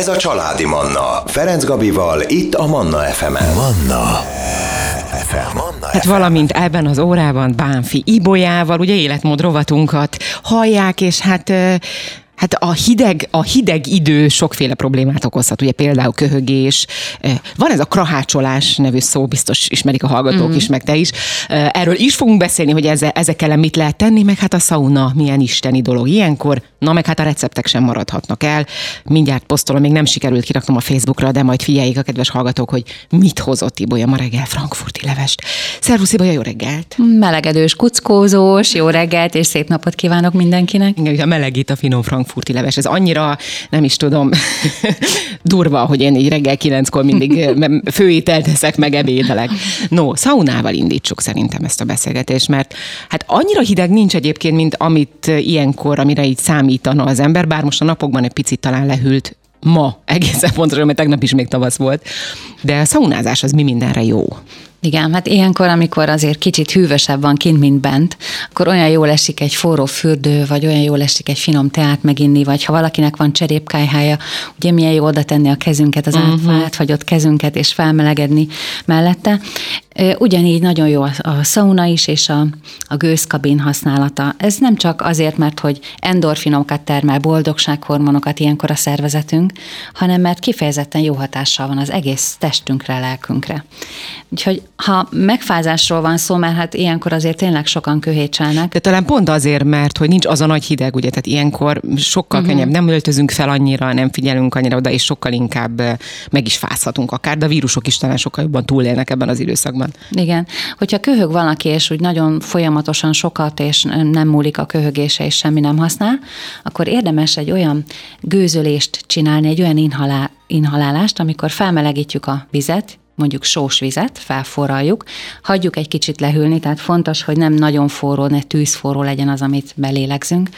Ez a Családi Manna. Ferenc Gabival, itt a Manna FM-en. Manna FM. Manna Hát valamint ebben az órában Bánfi Ibolyával, ugye életmód rovatunkat hallják, és hát Hát a hideg, a hideg idő sokféle problémát okozhat, ugye például köhögés, eh, van ez a krahácsolás nevű szó, biztos ismerik a hallgatók mm. is, meg te is. Eh, Erről is fogunk beszélni, hogy ezzel, ezek ellen mit lehet tenni, meg hát a sauna milyen isteni dolog ilyenkor, na meg hát a receptek sem maradhatnak el. Mindjárt posztolom, még nem sikerült kiraknom a Facebookra, de majd figyeljék a kedves hallgatók, hogy mit hozott Ibolya ma reggel frankfurti levest. Szervusz Ibolya, jó reggelt! Melegedős, kuckózós, jó reggelt és szép napot kívánok mindenkinek. Igen, a melegít a finom frankfurti leves. Ez annyira, nem is tudom, durva, hogy én így reggel kilenckor mindig főételt teszek, meg ebédelek. No, szaunával indítsuk szerintem ezt a beszélgetést, mert hát annyira hideg nincs egyébként, mint amit ilyenkor, amire így számítana az ember, bár most a napokban egy picit talán lehűlt, ma egészen pontosan, mert tegnap is még tavasz volt. De a szaunázás az mi mindenre jó? Igen, hát ilyenkor, amikor azért kicsit hűvösebb van kint, mint bent, akkor olyan jól esik egy forró fürdő, vagy olyan jól esik egy finom teát meginni, vagy ha valakinek van cserépkájhája, ugye milyen jó oda tenni a kezünket, az uh-huh. átfagyott kezünket, és felmelegedni mellette. Ugyanígy nagyon jó a szauna is, és a, a gőzkabin használata. Ez nem csak azért, mert hogy endorfinokat termel, boldogsághormonokat ilyenkor a szervezetünk, hanem mert kifejezetten jó hatással van az egész testünkre, lelkünkre. Úgyhogy ha megfázásról van szó, mert hát ilyenkor azért tényleg sokan köhécselnek. De talán pont azért, mert hogy nincs az a nagy hideg, ugye, tehát ilyenkor sokkal uh-huh. könnyebb, nem öltözünk fel annyira, nem figyelünk annyira oda, és sokkal inkább meg is fázhatunk akár, de a vírusok is talán sokkal jobban túlélnek ebben az időszakban. Igen. Hogyha köhög valaki, és úgy nagyon folyamatosan sokat, és nem múlik a köhögése, és semmi nem használ, akkor érdemes egy olyan gőzölést csinálni, egy olyan inhalá, inhalálást, amikor felmelegítjük a vizet, mondjuk sós vizet, felforraljuk, hagyjuk egy kicsit lehűlni, tehát fontos, hogy nem nagyon forró, ne tűzforró legyen az, amit belélegzünk.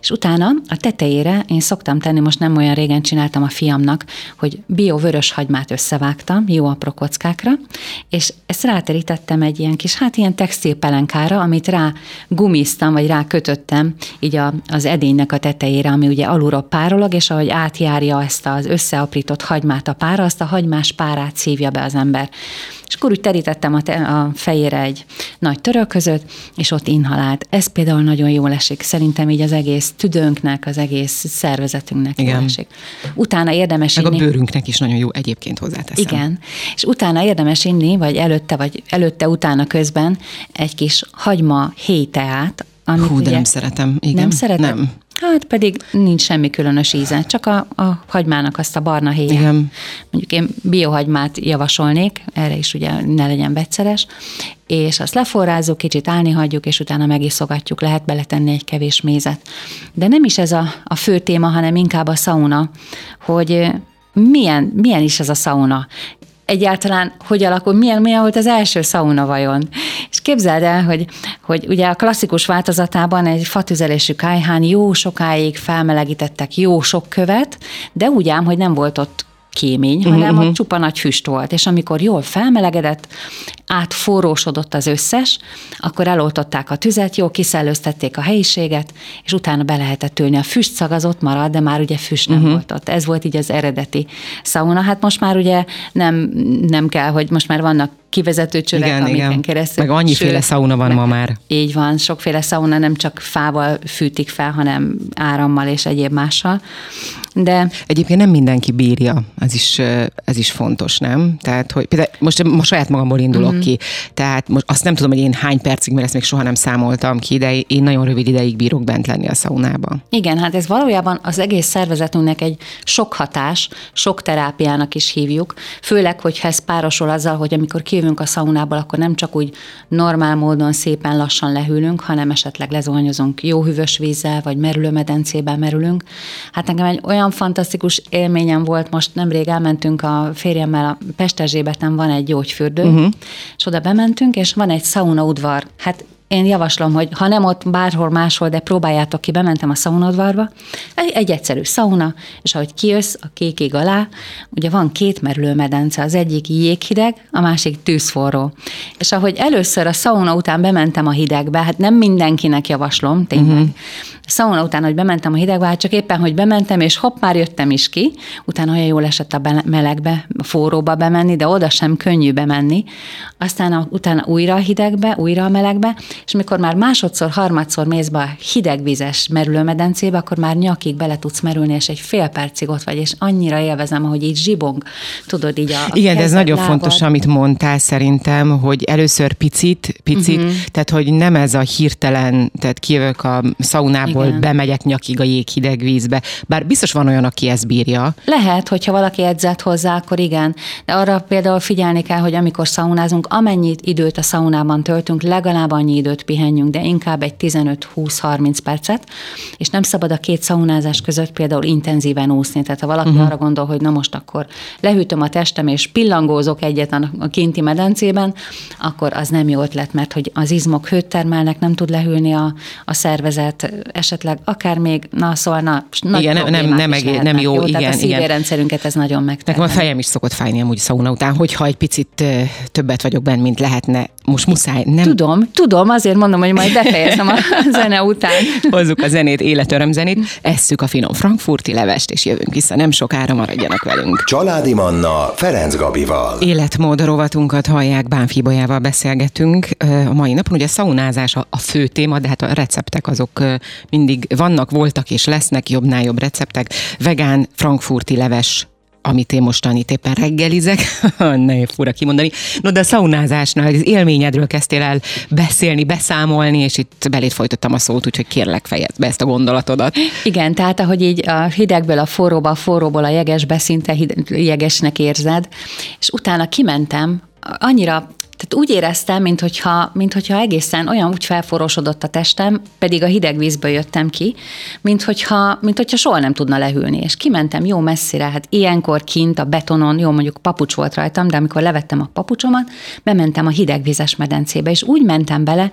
És utána a tetejére én szoktam tenni, most nem olyan régen csináltam a fiamnak, hogy bio vörös hagymát összevágtam, jó apró kockákra, és ezt ráterítettem egy ilyen kis, hát ilyen textilpelenkára, amit rá gumiztam, vagy rá kötöttem így a, az edénynek a tetejére, ami ugye alulról párolog, és ahogy átjárja ezt az összeaprított hagymát a pára, azt a hagymás párát szívja be az ember. És akkor úgy terítettem a, te, a fejére egy nagy törölközöt, és ott inhalált. Ez például nagyon jól esik. Szerintem így az egész tüdőnknek, az egész szervezetünknek Igen. jól esik. Utána érdemes Meg inni. a bőrünknek is nagyon jó egyébként hozzáteszem. Igen. És utána érdemes inni, vagy előtte, vagy előtte, utána közben egy kis hagyma héteát, amit Hú, de ugye, nem szeretem. Igen. Nem szeretem? Nem. Hát pedig nincs semmi különös íze, csak a, a hagymának azt a barna héját. Igen. Mondjuk én biohagymát javasolnék, erre is ugye ne legyen vegyszeres, és azt leforrázzuk, kicsit állni hagyjuk, és utána megiszogatjuk, lehet beletenni egy kevés mézet. De nem is ez a, a fő téma, hanem inkább a sauna, hogy milyen, milyen is ez a sauna egyáltalán hogy alakul, milyen, milyen volt az első szauna vajon. És képzeld el, hogy, hogy ugye a klasszikus változatában egy fatüzelésű kájhán jó sokáig felmelegítettek jó sok követ, de úgy ám, hogy nem volt ott kémény, hanem uh-huh. ott csupa nagy füst volt. És amikor jól felmelegedett, átforrósodott az összes, akkor eloltották a tüzet, jó kiszellőztették a helyiséget, és utána be lehetett ülni. A füst szag az ott marad, de már ugye füst nem uh-huh. volt ott. Ez volt így az eredeti szauna. Hát most már ugye nem, nem kell, hogy most már vannak kivezető csövek, igen, amiken igen. keresztül. Meg annyiféle sőt, szauna van meg, ma már. Így van, sokféle szauna nem csak fával fűtik fel, hanem árammal és egyéb mással. De Egyébként nem mindenki bírja, ez is, ez is fontos, nem? Tehát, hogy például most, most saját magamból indulok mm. ki, tehát most azt nem tudom, hogy én hány percig, mert ezt még soha nem számoltam ki, de én nagyon rövid ideig bírok bent lenni a szaunában. Igen, hát ez valójában az egész szervezetünknek egy sok hatás, sok terápiának is hívjuk, főleg, hogyha ez párosul azzal, hogy amikor kijövünk a szaunából, akkor nem csak úgy normál módon szépen lassan lehűlünk, hanem esetleg lezuhanyozunk jó hűvös vízzel, vagy merülőmedencében merülünk. Hát nekem egy olyan fantasztikus élményem volt, most nemrég elmentünk a férjemmel, a Pesterzsébeten van egy gyógyfürdő, uh-huh. és oda bementünk, és van egy sauna udvar. Hát én javaslom, hogy ha nem ott bárhol máshol, de próbáljátok ki, bementem a szaunadvarba, egy, egy egyszerű szauna, és ahogy kijössz a kék ég alá, ugye van két merülőmedence, az egyik jéghideg, a másik tűzforró. És ahogy először a szauna után bementem a hidegbe, hát nem mindenkinek javaslom, tényleg. Uh-huh. A szauna után, hogy bementem a hidegbe, hát csak éppen, hogy bementem, és hopp, már jöttem is ki, utána olyan jól esett a melegbe, a forróba bemenni, de oda sem könnyű bemenni. Aztán a, utána újra a hidegbe, újra a melegbe, és mikor már másodszor, harmadszor mész be a hidegvizes merülőmedencébe, akkor már nyakig bele tudsz merülni, és egy fél percig ott vagy, és annyira élvezem, ahogy így zsibong, tudod így a Igen, de ez nagyon lábad. fontos, amit mondtál szerintem, hogy először picit, picit, uh-huh. tehát hogy nem ez a hirtelen, tehát kijövök a szaunából, Igen. bemegyek nyakig a jéghideg vízbe, bár biztos van olyan, aki ezt bírja. Lehet, hogyha valaki edzett hozzá, akkor igen, de arra például figyelni kell, hogy amikor szaunázunk, amennyit időt a szaunában töltünk, legalább annyi időt pihenjünk, de inkább egy 15-20-30 percet, és nem szabad a két szaunázás között például intenzíven úszni. Tehát ha valaki uh-huh. arra gondol, hogy na most akkor lehűtöm a testem, és pillangózok egyet a kinti medencében, akkor az nem jó ötlet, mert hogy az izmok hőt termelnek, nem tud lehűlni a, a szervezet, esetleg akár még, na szóval na, nagy igen, nem, nem, nem, egész, nem jó, jó igen, tehát a szívérendszerünket ez nagyon megtermel. Nekem a fejem is szokott fájni amúgy szauna után, hogyha egy picit többet vagyok benne, mint lehetne, most muszáj. Nem. Tudom, tudom, azért mondom, hogy majd befejezem a zene után. Hozzuk a zenét, életörömzenét, esszük a finom frankfurti levest, és jövünk vissza. Nem sokára maradjanak velünk. Családi Manna Ferenc Gabival. Életmód rovatunkat hallják, Bánfibolyával beszélgetünk. A mai napon ugye szaunázás a fő téma, de hát a receptek azok mindig vannak, voltak és lesznek jobbnál jobb receptek. Vegán frankfurti leves amit én mostan itt éppen reggelizek, ne fura kimondani. No, de a szaunázásnál, az élményedről kezdtél el beszélni, beszámolni, és itt belét folytottam a szót, úgyhogy kérlek fejezd be ezt a gondolatodat. Igen, tehát ahogy így a hidegből a forróba, a forróból a jegesbe szinte jegesnek érzed, és utána kimentem, annyira tehát úgy éreztem, mintha, minthogyha egészen olyan úgy felforosodott a testem, pedig a hideg vízből jöttem ki, minthogyha, minthogyha soha nem tudna lehűlni. És kimentem jó messzire, hát ilyenkor kint a betonon, jó mondjuk papucs volt rajtam, de amikor levettem a papucsomat, bementem a hidegvizes medencébe, és úgy mentem bele,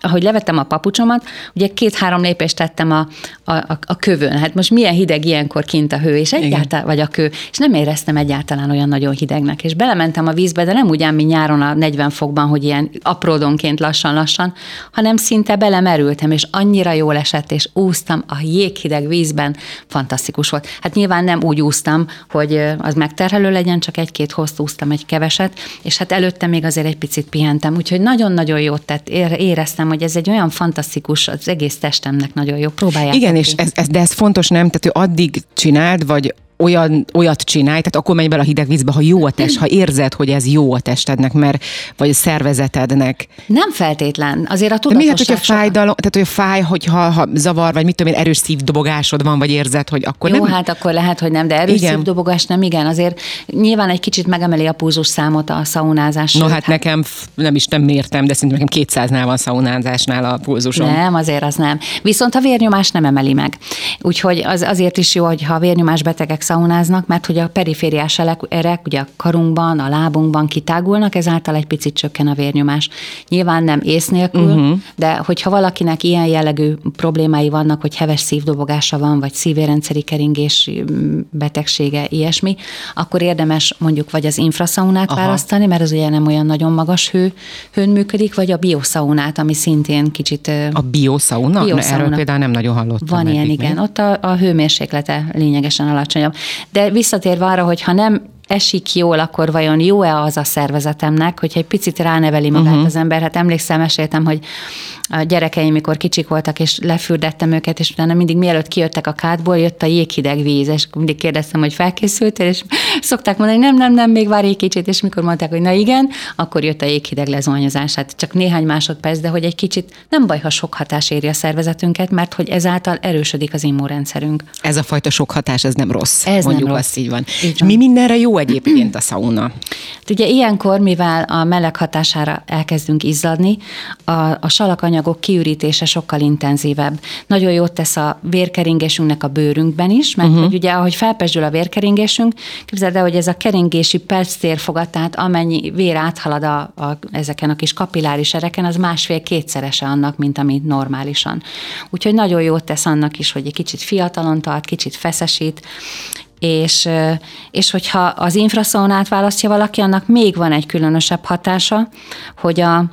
ahogy levettem a papucsomat, ugye két-három lépést tettem a, a, a, a kövön. Hát most milyen hideg ilyenkor kint a hő, és egyáltalán, vagy a kő, és nem éreztem egyáltalán olyan nagyon hidegnek. És belementem a vízbe, de nem úgy mint nyáron a 40 fokban, hogy ilyen apródonként lassan-lassan, hanem szinte belemerültem, és annyira jól esett, és úsztam a jéghideg vízben, fantasztikus volt. Hát nyilván nem úgy úsztam, hogy az megterhelő legyen, csak egy-két hozt úsztam egy keveset, és hát előtte még azért egy picit pihentem, úgyhogy nagyon-nagyon jót tett, éreztem éreztem, hogy ez egy olyan fantasztikus, az egész testemnek nagyon jó. Próbálják. Igen, és ez, ez, de ez fontos nem, tehát hogy addig csináld, vagy olyan, olyat csinálj, tehát akkor menj bele a hideg vízbe, ha jó a test, ha érzed, hogy ez jó a testednek, mert, vagy a szervezetednek. Nem feltétlen, azért a tudatosság... De mi hát, hogyha fájdalom, tehát hogy fáj, hogyha ha zavar, vagy mit tudom én, erős szívdobogásod van, vagy érzed, hogy akkor jó, nem... hát akkor lehet, hogy nem, de erős igen. szívdobogás nem, igen, azért nyilván egy kicsit megemeli a pulzus számot a szaunázás. No, hát, hát nekem nem is nem mértem, de szerintem nekem 200-nál van szaunázásnál a pulzusom. Nem, azért az nem. Viszont a vérnyomás nem emeli meg. Úgyhogy az azért is jó, hogy ha a vérnyomás betegek szaunáznak, mert hogy a perifériás erek ugye a karunkban, a lábunkban kitágulnak, ezáltal egy picit csökken a vérnyomás. Nyilván nem ész nélkül, uh-huh. de hogyha valakinek ilyen jellegű problémái vannak, hogy heves szívdobogása van, vagy szívérendszeri keringés mm, betegsége, ilyesmi, akkor érdemes mondjuk vagy az infraszaunát Aha. választani, mert az ugye nem olyan nagyon magas hő, hőn működik, vagy a bioszaunát, ami szintén kicsit... A bioszauna? Erről például nem nagyon hallottam. Van ilyen, igen. Ott a, a hőmérséklete lényegesen alacsonyabb. De visszatérve arra, hogy ha nem esik jól, akkor vajon jó-e az a szervezetemnek, hogyha egy picit ráneveli magát uh-huh. az ember. Hát emlékszem, meséltem, hogy a gyerekeim, mikor kicsik voltak, és lefürdettem őket, és utána mindig mielőtt kijöttek a kádból, jött a jéghideg víz, és mindig kérdeztem, hogy felkészültél, és szokták mondani, nem, nem, nem, még várj egy kicsit, és mikor mondták, hogy na igen, akkor jött a jéghideg lezonyozás. Hát csak néhány másodperc, de hogy egy kicsit nem baj, ha sok hatás éri a szervezetünket, mert hogy ezáltal erősödik az immunrendszerünk. Ez a fajta sok hatás, ez nem rossz. Ez mondjuk nem rossz. azt így van. Így van. Mi mindenre jó egyébként a szauna? Hát ugye ilyenkor, mivel a meleg hatására elkezdünk izzadni, a, a salakanyagok kiürítése sokkal intenzívebb. Nagyon jót tesz a vérkeringésünknek a bőrünkben is, mert uh-huh. hogy ugye ahogy felpesdül a vérkeringésünk, képzeld el, hogy ez a keringési perctérfogat, tehát amennyi vér áthalad a, a, ezeken a kis kapilláris ereken, az másfél-kétszerese annak, mint ami normálisan. Úgyhogy nagyon jót tesz annak is, hogy egy kicsit fiatalon tart, kicsit feszesít, és, és hogyha az infraszonát választja valaki, annak még van egy különösebb hatása, hogy a,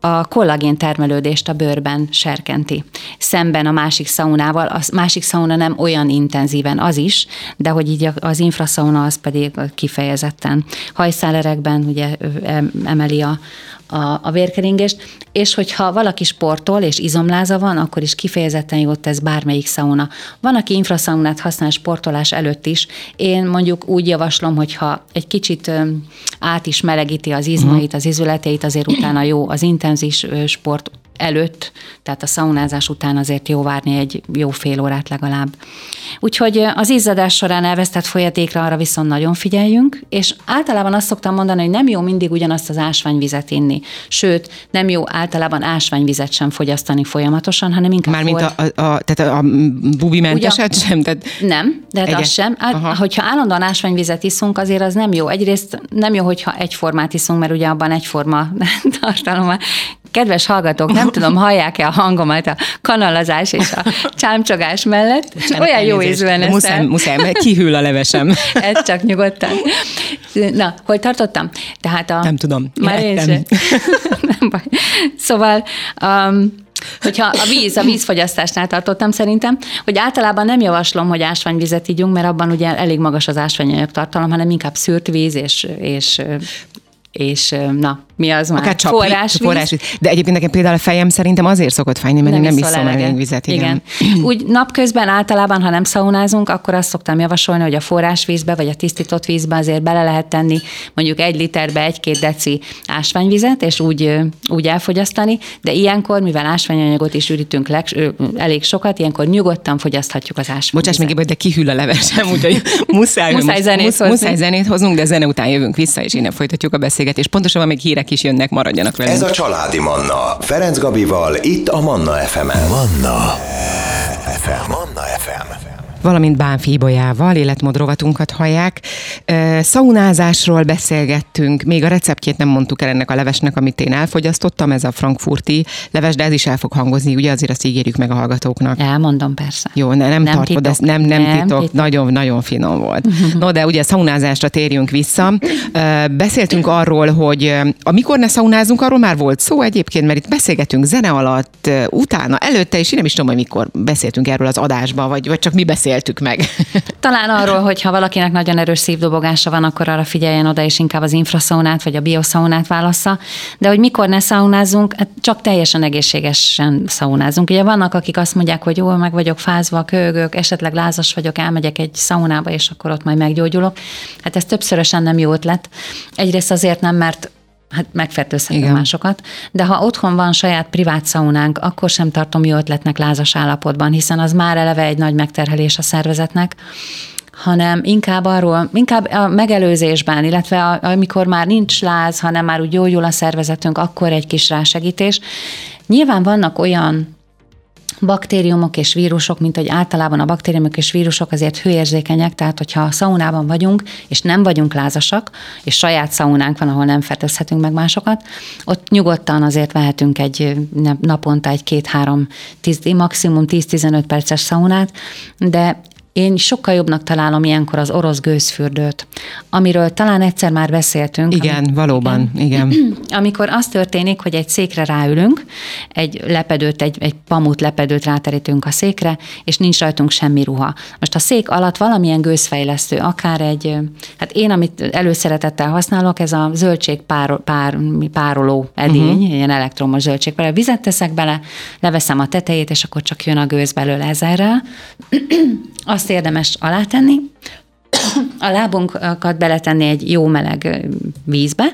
a kollagén termelődést a bőrben serkenti. Szemben a másik szaunával, a másik szauna nem olyan intenzíven az is, de hogy így az infraszauna az pedig kifejezetten hajszálerekben ugye emeli a, a, a vérkeringést, és hogyha valaki sportol és izomláza van, akkor is kifejezetten jót tesz bármelyik szauna. Van, aki infraszaunát használ sportolás előtt is. Én mondjuk úgy javaslom, hogyha egy kicsit át is melegíti az izmait, az izületeit, azért utána jó az intenzív sport előtt, tehát a szaunázás után azért jó várni egy jó fél órát legalább. Úgyhogy az izzadás során elvesztett folyatékra arra viszont nagyon figyeljünk, és általában azt szoktam mondani, hogy nem jó mindig ugyanazt az ásványvizet inni. Sőt, nem jó általában ásványvizet sem fogyasztani folyamatosan, hanem inkább... Mármint a, a, a, tehát a bubimenteset sem? Tehát... Nem, de hát az sem. Aha. Hogyha állandóan ásványvizet iszunk, azért az nem jó. Egyrészt nem jó, hogyha egyformát iszunk, mert ugye abban egyforma tartalom Kedves hallgatók, nem tudom, hallják-e a hangomat a kanalazás és a csámcsogás mellett. Bocsánat, Olyan jó ízűen ez. Muszáj, muszáj, mert kihűl a levesem. Ez csak nyugodtan. Na, hol tartottam? Tehát a... Nem tudom. Már én sem. nem baj. Szóval... Um, hogyha a víz, a vízfogyasztásnál tartottam szerintem, hogy általában nem javaslom, hogy ásványvizet ígyunk, mert abban ugye elég magas az ásványanyag tartalom, hanem inkább szűrt víz és, és és na, mi az már? Akár csapli, forrásvíz. forrásvíz. De egyébként nekem például a fejem szerintem azért szokott fájni, mert nem, nem iszom elég vizet. Igen. igen. Úgy napközben általában, ha nem szaunázunk, akkor azt szoktam javasolni, hogy a forrásvízbe vagy a tisztított vízbe azért bele lehet tenni mondjuk egy literbe egy-két deci ásványvizet, és úgy, úgy elfogyasztani, de ilyenkor, mivel ásványanyagot is ürítünk leg, elég sokat, ilyenkor nyugodtan fogyaszthatjuk az ásványvizet. Bocsáss meg, de kihűl a levesem, úgyhogy muszáj, muszáj, zenét, musz, muszáj zenét hozunk, de zene után jövünk vissza, és innen folytatjuk a beszélgetést. Pontosabban még hírek is jönnek, maradjanak velünk. Ez a Családi Manna. Ferenc Gabival, itt a Manna FM-en. Manna FM. Manna FM valamint Bánfi Ibolyával, életmód rovatunkat hallják. Szaunázásról beszélgettünk, még a receptjét nem mondtuk el ennek a levesnek, amit én elfogyasztottam, ez a frankfurti leves, de ez is el fog hangozni, ugye azért azt ígérjük meg a hallgatóknak. Elmondom persze. Jó, ne, nem, nem tartod, ez nem, nem, nem titok, titok, nagyon, nagyon finom volt. no, de ugye szaunázásra térjünk vissza. Beszéltünk arról, hogy amikor ne szaunázunk, arról már volt szó egyébként, mert itt beszélgetünk zene alatt, utána, előtte, és én nem is tudom, hogy mikor beszéltünk erről az adásba, vagy, vagy csak mi beszéltünk éltük meg. Talán arról, hogy ha valakinek nagyon erős szívdobogása van, akkor arra figyeljen oda, és inkább az infraszaunát vagy a bioszaunát válassza. De hogy mikor ne szaunázunk, hát csak teljesen egészségesen szaunázunk. Ugye vannak, akik azt mondják, hogy jó, meg vagyok fázva, köhögök, esetleg lázas vagyok, elmegyek egy szaunába, és akkor ott majd meggyógyulok. Hát ez többszörösen nem jó ötlet. Egyrészt azért nem, mert hát megfertőzhetem másokat, de ha otthon van saját privát szaunánk, akkor sem tartom jó ötletnek lázas állapotban, hiszen az már eleve egy nagy megterhelés a szervezetnek, hanem inkább arról, inkább a megelőzésben, illetve a, amikor már nincs láz, hanem már úgy gyógyul a szervezetünk, akkor egy kis rásegítés. Nyilván vannak olyan baktériumok és vírusok, mint hogy általában a baktériumok és vírusok azért hőérzékenyek, tehát hogyha a szaunában vagyunk, és nem vagyunk lázasak, és saját szaunánk van, ahol nem fertőzhetünk meg másokat, ott nyugodtan azért vehetünk egy naponta egy két-három, maximum 10-15 perces szaunát, de én sokkal jobbnak találom ilyenkor az orosz gőzfürdőt, amiről talán egyszer már beszéltünk. Igen, ami, valóban, igen. igen. Amikor az történik, hogy egy székre ráülünk, egy lepedőt, egy, egy pamut lepedőt ráterítünk a székre, és nincs rajtunk semmi ruha. Most a szék alatt valamilyen gőzfejlesztő, akár egy, hát én, amit előszeretettel használok, ez a zöldség pár, pár, pároló edény, uh-huh. ilyen elektromos zöldség. Vizet teszek bele, leveszem a tetejét, és akkor csak jön a gőz belőle ezerrel. Azt érdemes alátenni, a lábunkat beletenni egy jó meleg vízbe,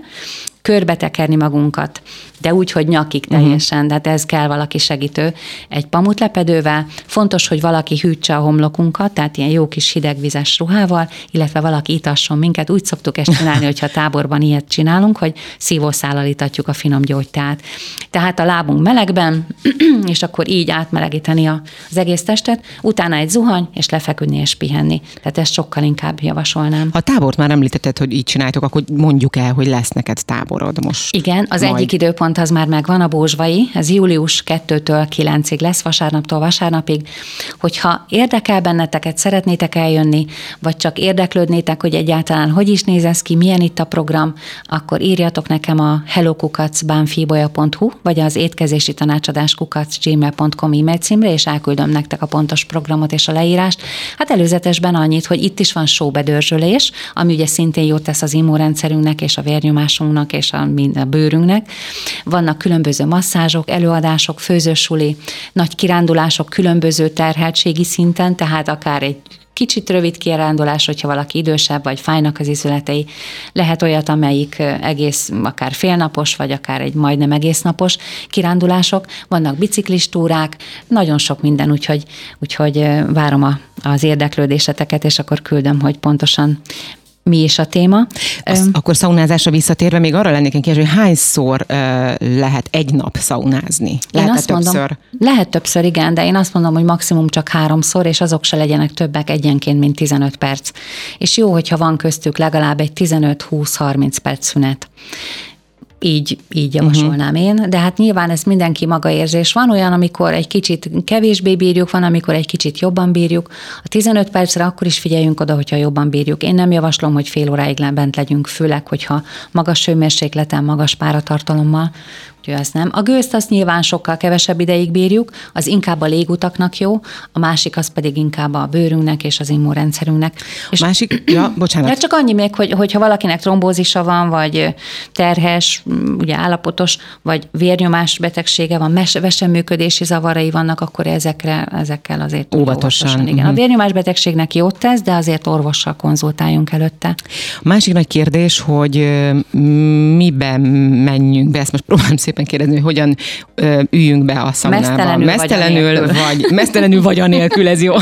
körbetekerni magunkat, de úgy, hogy nyakig mhm. teljesen, uh-huh. tehát ez kell valaki segítő. Egy pamutlepedővel, fontos, hogy valaki hűtse a homlokunkat, tehát ilyen jó kis hidegvizes ruhával, illetve valaki itasson minket. Úgy szoktuk ezt csinálni, hogyha táborban ilyet csinálunk, hogy szívószállal itatjuk a finom gyógytát. Tehát a lábunk melegben, és akkor így átmelegíteni az egész testet, utána egy zuhany, és lefeküdni és pihenni. Tehát ezt sokkal inkább javasolnám. Ha a tábort már említetted, hogy így csináltok, akkor mondjuk el, hogy lesz neked táborod most. Igen, az majd. egyik időpont az már megvan, a Bózsvai, ez július 2-től 9-ig lesz, vasárnaptól vasárnapig. Hogyha érdekel benneteket, szeretnétek eljönni, vagy csak érdeklődnétek, hogy egyáltalán hogy is néz ez ki, milyen itt a program, akkor írjatok nekem a hellokukacbánfibolya.hu, vagy az étkezési tanácsadás kukacgmail.com e-mail címre, és elküldöm nektek a pontos programot és a leírást. Hát előzetesben annyit, hogy itt is van sóbedörzsölés, ami ugye szintén jót tesz az immunrendszerünknek és a vérnyomásunknak és a, a bőrünknek. Vannak különböző masszázsok, előadások, főzősuli, nagy kirándulások különböző terheltségi szinten, tehát akár egy kicsit rövid kirándulás, hogyha valaki idősebb, vagy fájnak az izületei. Lehet olyat, amelyik egész, akár félnapos, vagy akár egy majdnem egész napos kirándulások. Vannak biciklistúrák, nagyon sok minden, úgyhogy, úgyhogy várom a, az érdeklődéseteket, és akkor küldöm, hogy pontosan mi is a téma. Azt, um, akkor szaunázásra visszatérve még arra lennék kérdés, hogy hányszor uh, lehet egy nap szaunázni? Lehet én azt többször? Mondom, lehet többször, igen, de én azt mondom, hogy maximum csak háromszor, és azok se legyenek többek egyenként, mint 15 perc. És jó, hogyha van köztük legalább egy 15-20-30 perc szünet így, így javasolnám uh-huh. én, de hát nyilván ez mindenki maga érzés. Van olyan, amikor egy kicsit kevésbé bírjuk, van, amikor egy kicsit jobban bírjuk. A 15 percre akkor is figyeljünk oda, hogyha jobban bírjuk. Én nem javaslom, hogy fél óráig bent legyünk, főleg, hogyha magas hőmérsékleten, magas páratartalommal, Úgyhogy az nem. A gőzt azt nyilván sokkal kevesebb ideig bírjuk, az inkább a légutaknak jó, a másik az pedig inkább a bőrünknek és az immunrendszerünknek. És másik, ja, bocsánat. De csak annyi még, hogy, hogyha valakinek trombózisa van, vagy terhes, ugye állapotos, vagy vérnyomás betegsége van, veseműködési zavarai vannak, akkor ezekre, ezekkel azért óvatosan. óvatosan igen. Uh-huh. A vérnyomás betegségnek jót tesz, de azért orvossal konzultáljunk előtte. A másik nagy kérdés, hogy miben menjünk be, ezt most próbálom szépen kérdezni, hogy hogyan ö, üljünk be a szaunába. Mesztelenül, vagy, vagy, mesztelenül vagy anélkül, ez jó.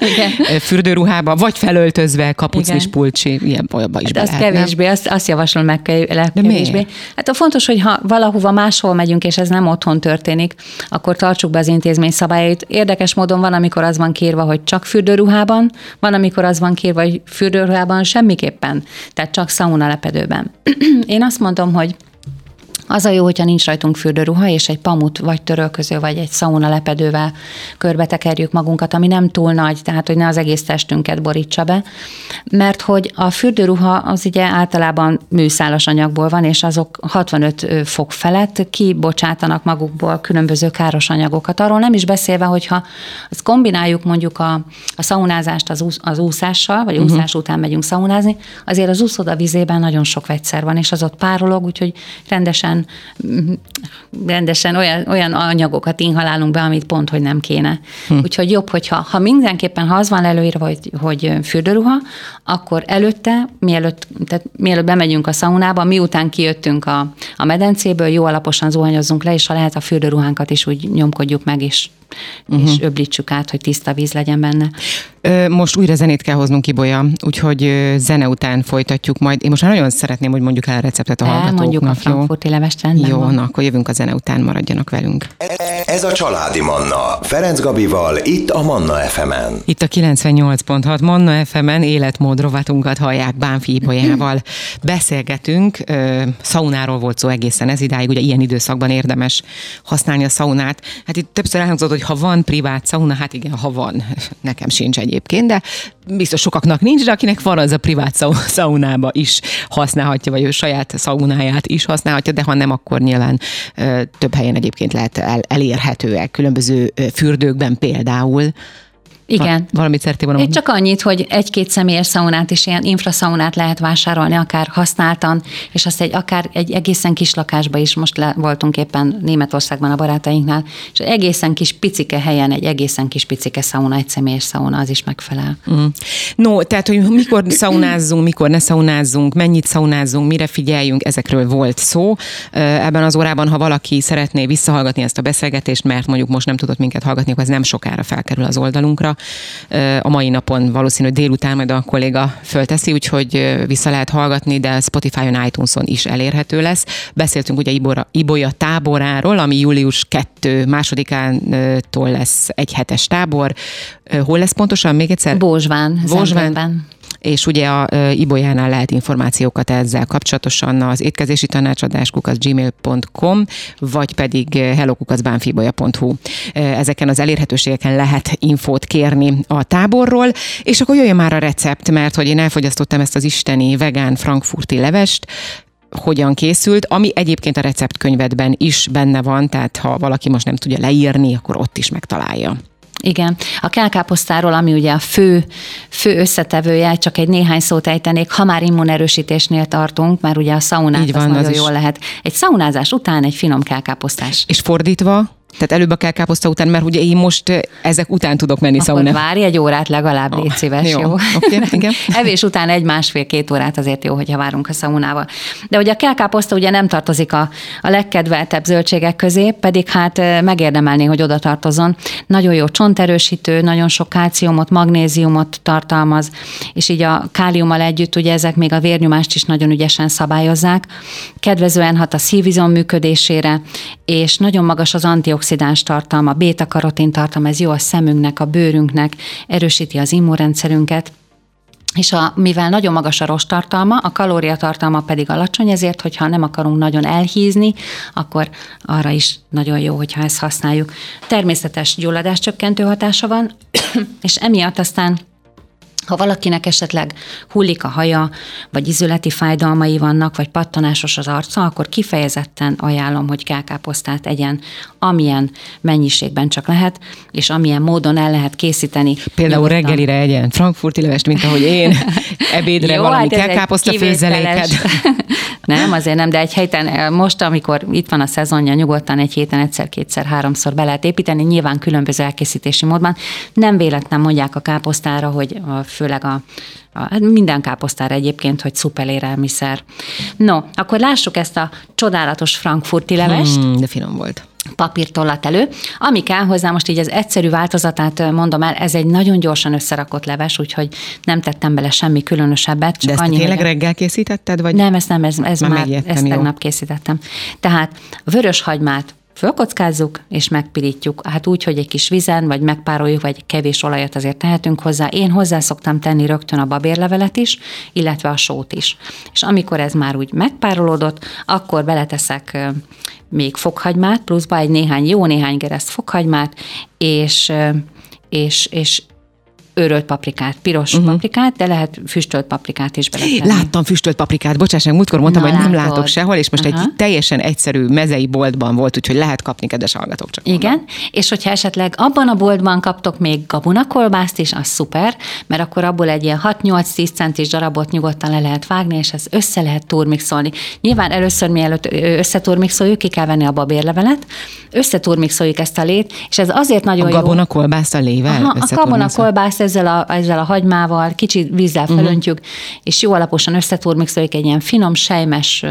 Igen. Fürdőruhába, vagy felöltözve, kapucnis pulcsi, ilyen olyabba is De hát azt kevésbé, azt, azt javaslom meg kevésbé. Hát a fontos, hogy ha valahova máshol megyünk, és ez nem otthon történik, akkor tartsuk be az intézmény szabályait. Érdekes módon van, amikor az van kérve, hogy csak fürdőruhában, van, amikor az van kérve, hogy fürdőruhában semmiképpen, tehát csak szauna lepedőben. Én azt mondom, hogy az a jó, hogyha nincs rajtunk fürdőruha, és egy pamut, vagy törölköző, vagy egy szauna lepedővel körbe tekerjük magunkat, ami nem túl nagy, tehát hogy ne az egész testünket borítsa be. Mert hogy a fürdőruha az ugye általában műszálas anyagból van, és azok 65 fok felett kibocsátanak magukból különböző káros anyagokat. Arról nem is beszélve, hogyha azt kombináljuk mondjuk a, a szaunázást az, úsz, az úszással, vagy uh-huh. úszás után megyünk szaunázni, azért az úszoda vizében nagyon sok vegyszer van, és az ott párolog, úgyhogy rendesen rendesen, rendesen olyan, olyan anyagokat inhalálunk be, amit pont, hogy nem kéne. Hm. Úgyhogy jobb, hogyha ha mindenképpen, ha az van előírva, hogy, hogy fürdőruha, akkor előtte, mielőtt, tehát mielőtt bemegyünk a szaunába, miután kijöttünk a, a medencéből, jó alaposan zuhanyozzunk le, és ha lehet a fürdőruhánkat is úgy nyomkodjuk meg, és uh-huh. és öblítsük át, hogy tiszta víz legyen benne. Most újra zenét kell hoznunk, Ibolya, úgyhogy zene után folytatjuk majd. Én most már nagyon szeretném, hogy mondjuk el a receptet a el, hallgatóknak. mondjuk a frankfurti levest Jó, na, akkor jövünk a zene után, maradjanak velünk. Ez a Családi Manna. Ferenc Gabival, itt a Manna FM-en. Itt a 98.6 Manna FM-en életmód rovatunkat hallják Bánfi Ibolyával. Beszélgetünk, szaunáról volt szó egészen ez idáig, ugye ilyen időszakban érdemes használni a szaunát. Hát itt többször elhangzott, hogy ha van privát szauna, hát igen, ha van, nekem sincs egyébként, de biztos sokaknak nincs, de akinek van, az a privát szaunába is használhatja, vagy ő saját szaunáját is használhatja, de ha nem, akkor nyilván több helyen egyébként lehet el, elérhetőek, különböző fürdőkben például. Igen. Va- valamit szerettél volna Én csak annyit, hogy egy-két személyes szaunát is ilyen infraszaunát lehet vásárolni, akár használtan, és azt egy akár egy egészen kis lakásba is, most le, voltunk éppen Németországban a barátainknál, és egy egészen kis picike helyen egy egészen kis picike szauna, egy személyes szauna, az is megfelel. Mm. No, tehát, hogy mikor szaunázzunk, mikor ne szaunázzunk, mennyit szaunázzunk, mire figyeljünk, ezekről volt szó. Ebben az órában, ha valaki szeretné visszahallgatni ezt a beszélgetést, mert mondjuk most nem tudott minket hallgatni, akkor ez nem sokára felkerül az oldalunkra. A mai napon valószínű délután majd a kolléga fölteszi, úgyhogy vissza lehet hallgatni, de Spotify-on, iTunes-on is elérhető lesz. Beszéltünk ugye Ibora, Ibolya táboráról, ami július 2 másodikától lesz egy hetes tábor. Hol lesz pontosan még egyszer? Bózsván. Bózsván és ugye a Ibolyánál lehet információkat ezzel kapcsolatosan az étkezési tanácsadás gmail.com, vagy pedig hellokukacbánfibolya.hu. Ezeken az elérhetőségeken lehet infót kérni a táborról, és akkor jöjjön már a recept, mert hogy én elfogyasztottam ezt az isteni vegán frankfurti levest, hogyan készült, ami egyébként a receptkönyvedben is benne van, tehát ha valaki most nem tudja leírni, akkor ott is megtalálja. Igen. A kelkáposztáról, ami ugye a fő, fő összetevője, csak egy néhány szót ejtenék, ha már immunerősítésnél tartunk, mert ugye a szaunát Így van, az, az nagyon is. jól lehet. Egy szaunázás után egy finom kelkáposztás. És fordítva? Tehát előbb a kell káposzta után, mert ugye én most ezek után tudok menni szaunába. várj egy órát legalább, légy szíves, jó? jó? Okay, igen. Evés után egy másfél-két órát azért jó, hogyha várunk a szaunába. De ugye a kelkáposzta ugye nem tartozik a, a legkedveltebb zöldségek közé, pedig hát megérdemelné, hogy oda tartozon. Nagyon jó csonterősítő, nagyon sok kálciumot, magnéziumot tartalmaz, és így a káliummal együtt ugye ezek még a vérnyomást is nagyon ügyesen szabályozzák. Kedvezően hat a szívizom működésére, és nagyon magas az antioxidáns antioxidáns tartalma, béta-karotin tartalma, ez jó a szemünknek, a bőrünknek, erősíti az immunrendszerünket, és a, mivel nagyon magas a rostartalma, a kalóriatartalma pedig alacsony, ezért, hogyha nem akarunk nagyon elhízni, akkor arra is nagyon jó, hogyha ezt használjuk. Természetes gyulladáscsökkentő hatása van, és emiatt aztán ha valakinek esetleg hullik a haja, vagy izületi fájdalmai vannak, vagy pattanásos az arca, akkor kifejezetten ajánlom, hogy kelkáposztát egyen, amilyen mennyiségben csak lehet, és amilyen módon el lehet készíteni. Például nyugodtan. reggelire egyen frankfurti levest, mint ahogy én, ebédre Jó, valami hát kelkáposzta főzeléket. nem, azért nem, de egy héten, most, amikor itt van a szezonja, nyugodtan egy héten egyszer, kétszer, háromszor be lehet építeni, nyilván különböző elkészítési módban. Nem véletlen mondják a káposztára, hogy a főleg a, a hát minden káposztára egyébként, hogy szupelérelmiszer. No, akkor lássuk ezt a csodálatos frankfurti levest. Hmm, de finom volt papírtollat elő. Ami kell hozzá, most így az egyszerű változatát mondom el, ez egy nagyon gyorsan összerakott leves, úgyhogy nem tettem bele semmi különösebbet. Csak De ezt annyi, tényleg reggel készítetted? Vagy? Nem, ezt nem, ez, ez már, már ezt tegnap készítettem. Tehát vörös hagymát, fölkockázzuk, és megpirítjuk. Hát úgy, hogy egy kis vizen, vagy megpároljuk, vagy kevés olajat azért tehetünk hozzá. Én hozzá szoktam tenni rögtön a babérlevelet is, illetve a sót is. És amikor ez már úgy megpárolódott, akkor beleteszek még fokhagymát, pluszba egy néhány, jó néhány gereszt fokhagymát, és és, és őrölt paprikát, piros uh-huh. paprikát, de lehet füstölt paprikát is bele. Láttam füstölt paprikát, bocsáss meg, múltkor mondtam, Na, hogy látod. nem látok sehol, és most uh-huh. egy teljesen egyszerű mezei boltban volt, úgyhogy lehet kapni, kedves hallgatók csak. Igen, mondom. és hogyha esetleg abban a boltban kaptok még gabonakolbászt is, az szuper, mert akkor abból egy ilyen 6-8-10 centis darabot nyugodtan le lehet vágni, és ez össze lehet turmixolni. Nyilván először mielőtt összeturmixoljuk, ki kell venni a babérlevelet, összeturmixoljuk ezt a lét, és ez azért nagyon a jó. A gabonakolbászt a lével? Aha, a gabonakolbászt ezzel a, ezzel a hagymával, kicsit vízzel uh-huh. felöntjük, és jó alaposan összeturmixoljuk egy ilyen finom, sejmes...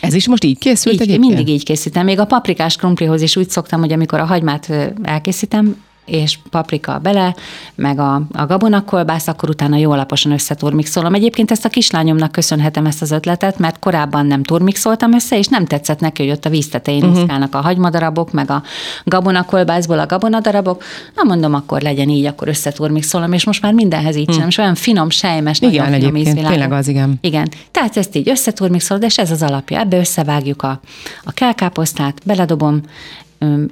Ez is most így készült így, egyébként? Mindig így készítem. Még a paprikás krumplihoz is úgy szoktam, hogy amikor a hagymát elkészítem, és paprika bele, meg a, a gabonakolbász, akkor utána jó alaposan összeturmixolom. Egyébként ezt a kislányomnak köszönhetem ezt az ötletet, mert korábban nem turmixoltam össze, és nem tetszett neki, hogy ott a víztetején uh-huh. úszkálnak a hagymadarabok, meg a gabonakolbászból a gabonadarabok. Na mondom, akkor legyen így, akkor összeturmixolom, és most már mindenhez így sem, és olyan finom, sejmes, igen, nagyon finom ízvilág. Tényleg az, igen. Igen. Tehát ezt így összeturmixolod, és ez az alapja. Ebbe összevágjuk a, a kelkáposztát, beledobom,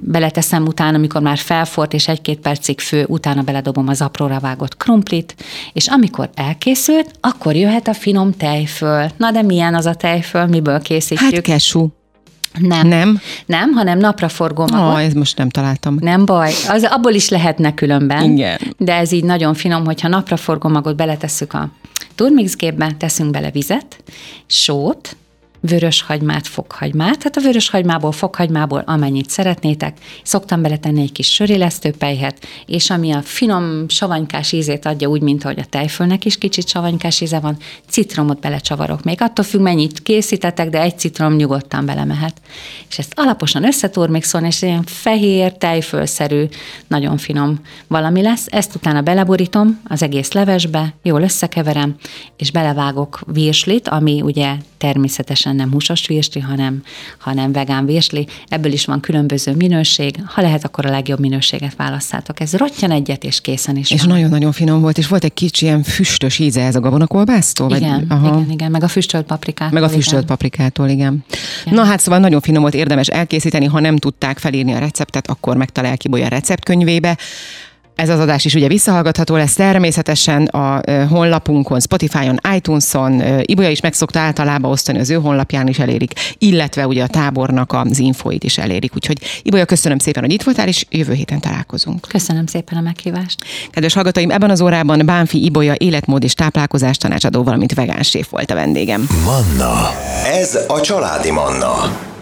beleteszem utána, amikor már felfort, és egy-két percig fő, utána beledobom az apróra vágott krumplit, és amikor elkészült, akkor jöhet a finom tejföl. Na de milyen az a tejföl, miből készítjük? Hát kesú. Nem. Nem? Nem, hanem napraforgó magot. Ah, ez most nem találtam. Nem baj, az, abból is lehetne különben. Igen. De ez így nagyon finom, hogyha napraforgó magot beletesszük a turmixgépbe, teszünk bele vizet, sót, vörös hagymát, fokhagymát, hát a vörös hagymából, fokhagymából amennyit szeretnétek. Szoktam beletenni egy kis sörélesztőpejhet, és ami a finom savanykás ízét adja, úgy, mint ahogy a tejfölnek is kicsit savanykás íze van, citromot belecsavarok. Még attól függ, mennyit készítetek, de egy citrom nyugodtan belemehet. És ezt alaposan összeturmixolni, és ilyen fehér, tejfölszerű, nagyon finom valami lesz. Ezt utána beleborítom az egész levesbe, jól összekeverem, és belevágok virslit, ami ugye természetesen nem húsos virsli, hanem, hanem vegán virsli. Ebből is van különböző minőség. Ha lehet, akkor a legjobb minőséget válasszátok. Ez rottyan egyet, és készen is És van. nagyon-nagyon finom volt, és volt egy kicsi ilyen füstös íze ez a gabonakolbásztól? vagy- Igen, Aha. igen, igen, meg a füstölt paprikát. Meg a füstölt paprikától, igen. igen. Na hát szóval nagyon finom volt, érdemes elkészíteni, ha nem tudták felírni a receptet, akkor megtalálják Ibolya receptkönyvébe. Ez az adás is ugye visszahallgatható lesz természetesen a honlapunkon, Spotify-on, iTunes-on. Ibolya is meg szokta általában osztani, az ő honlapján is elérik, illetve ugye a tábornak az infóit is elérik. Úgyhogy Ibolya, köszönöm szépen, hogy itt voltál, és jövő héten találkozunk. Köszönöm szépen a meghívást. Kedves hallgatóim, ebben az órában Bánfi Ibolya életmód és táplálkozás tanácsadó, valamint vegánséf volt a vendégem. Manna. Ez a családi Manna.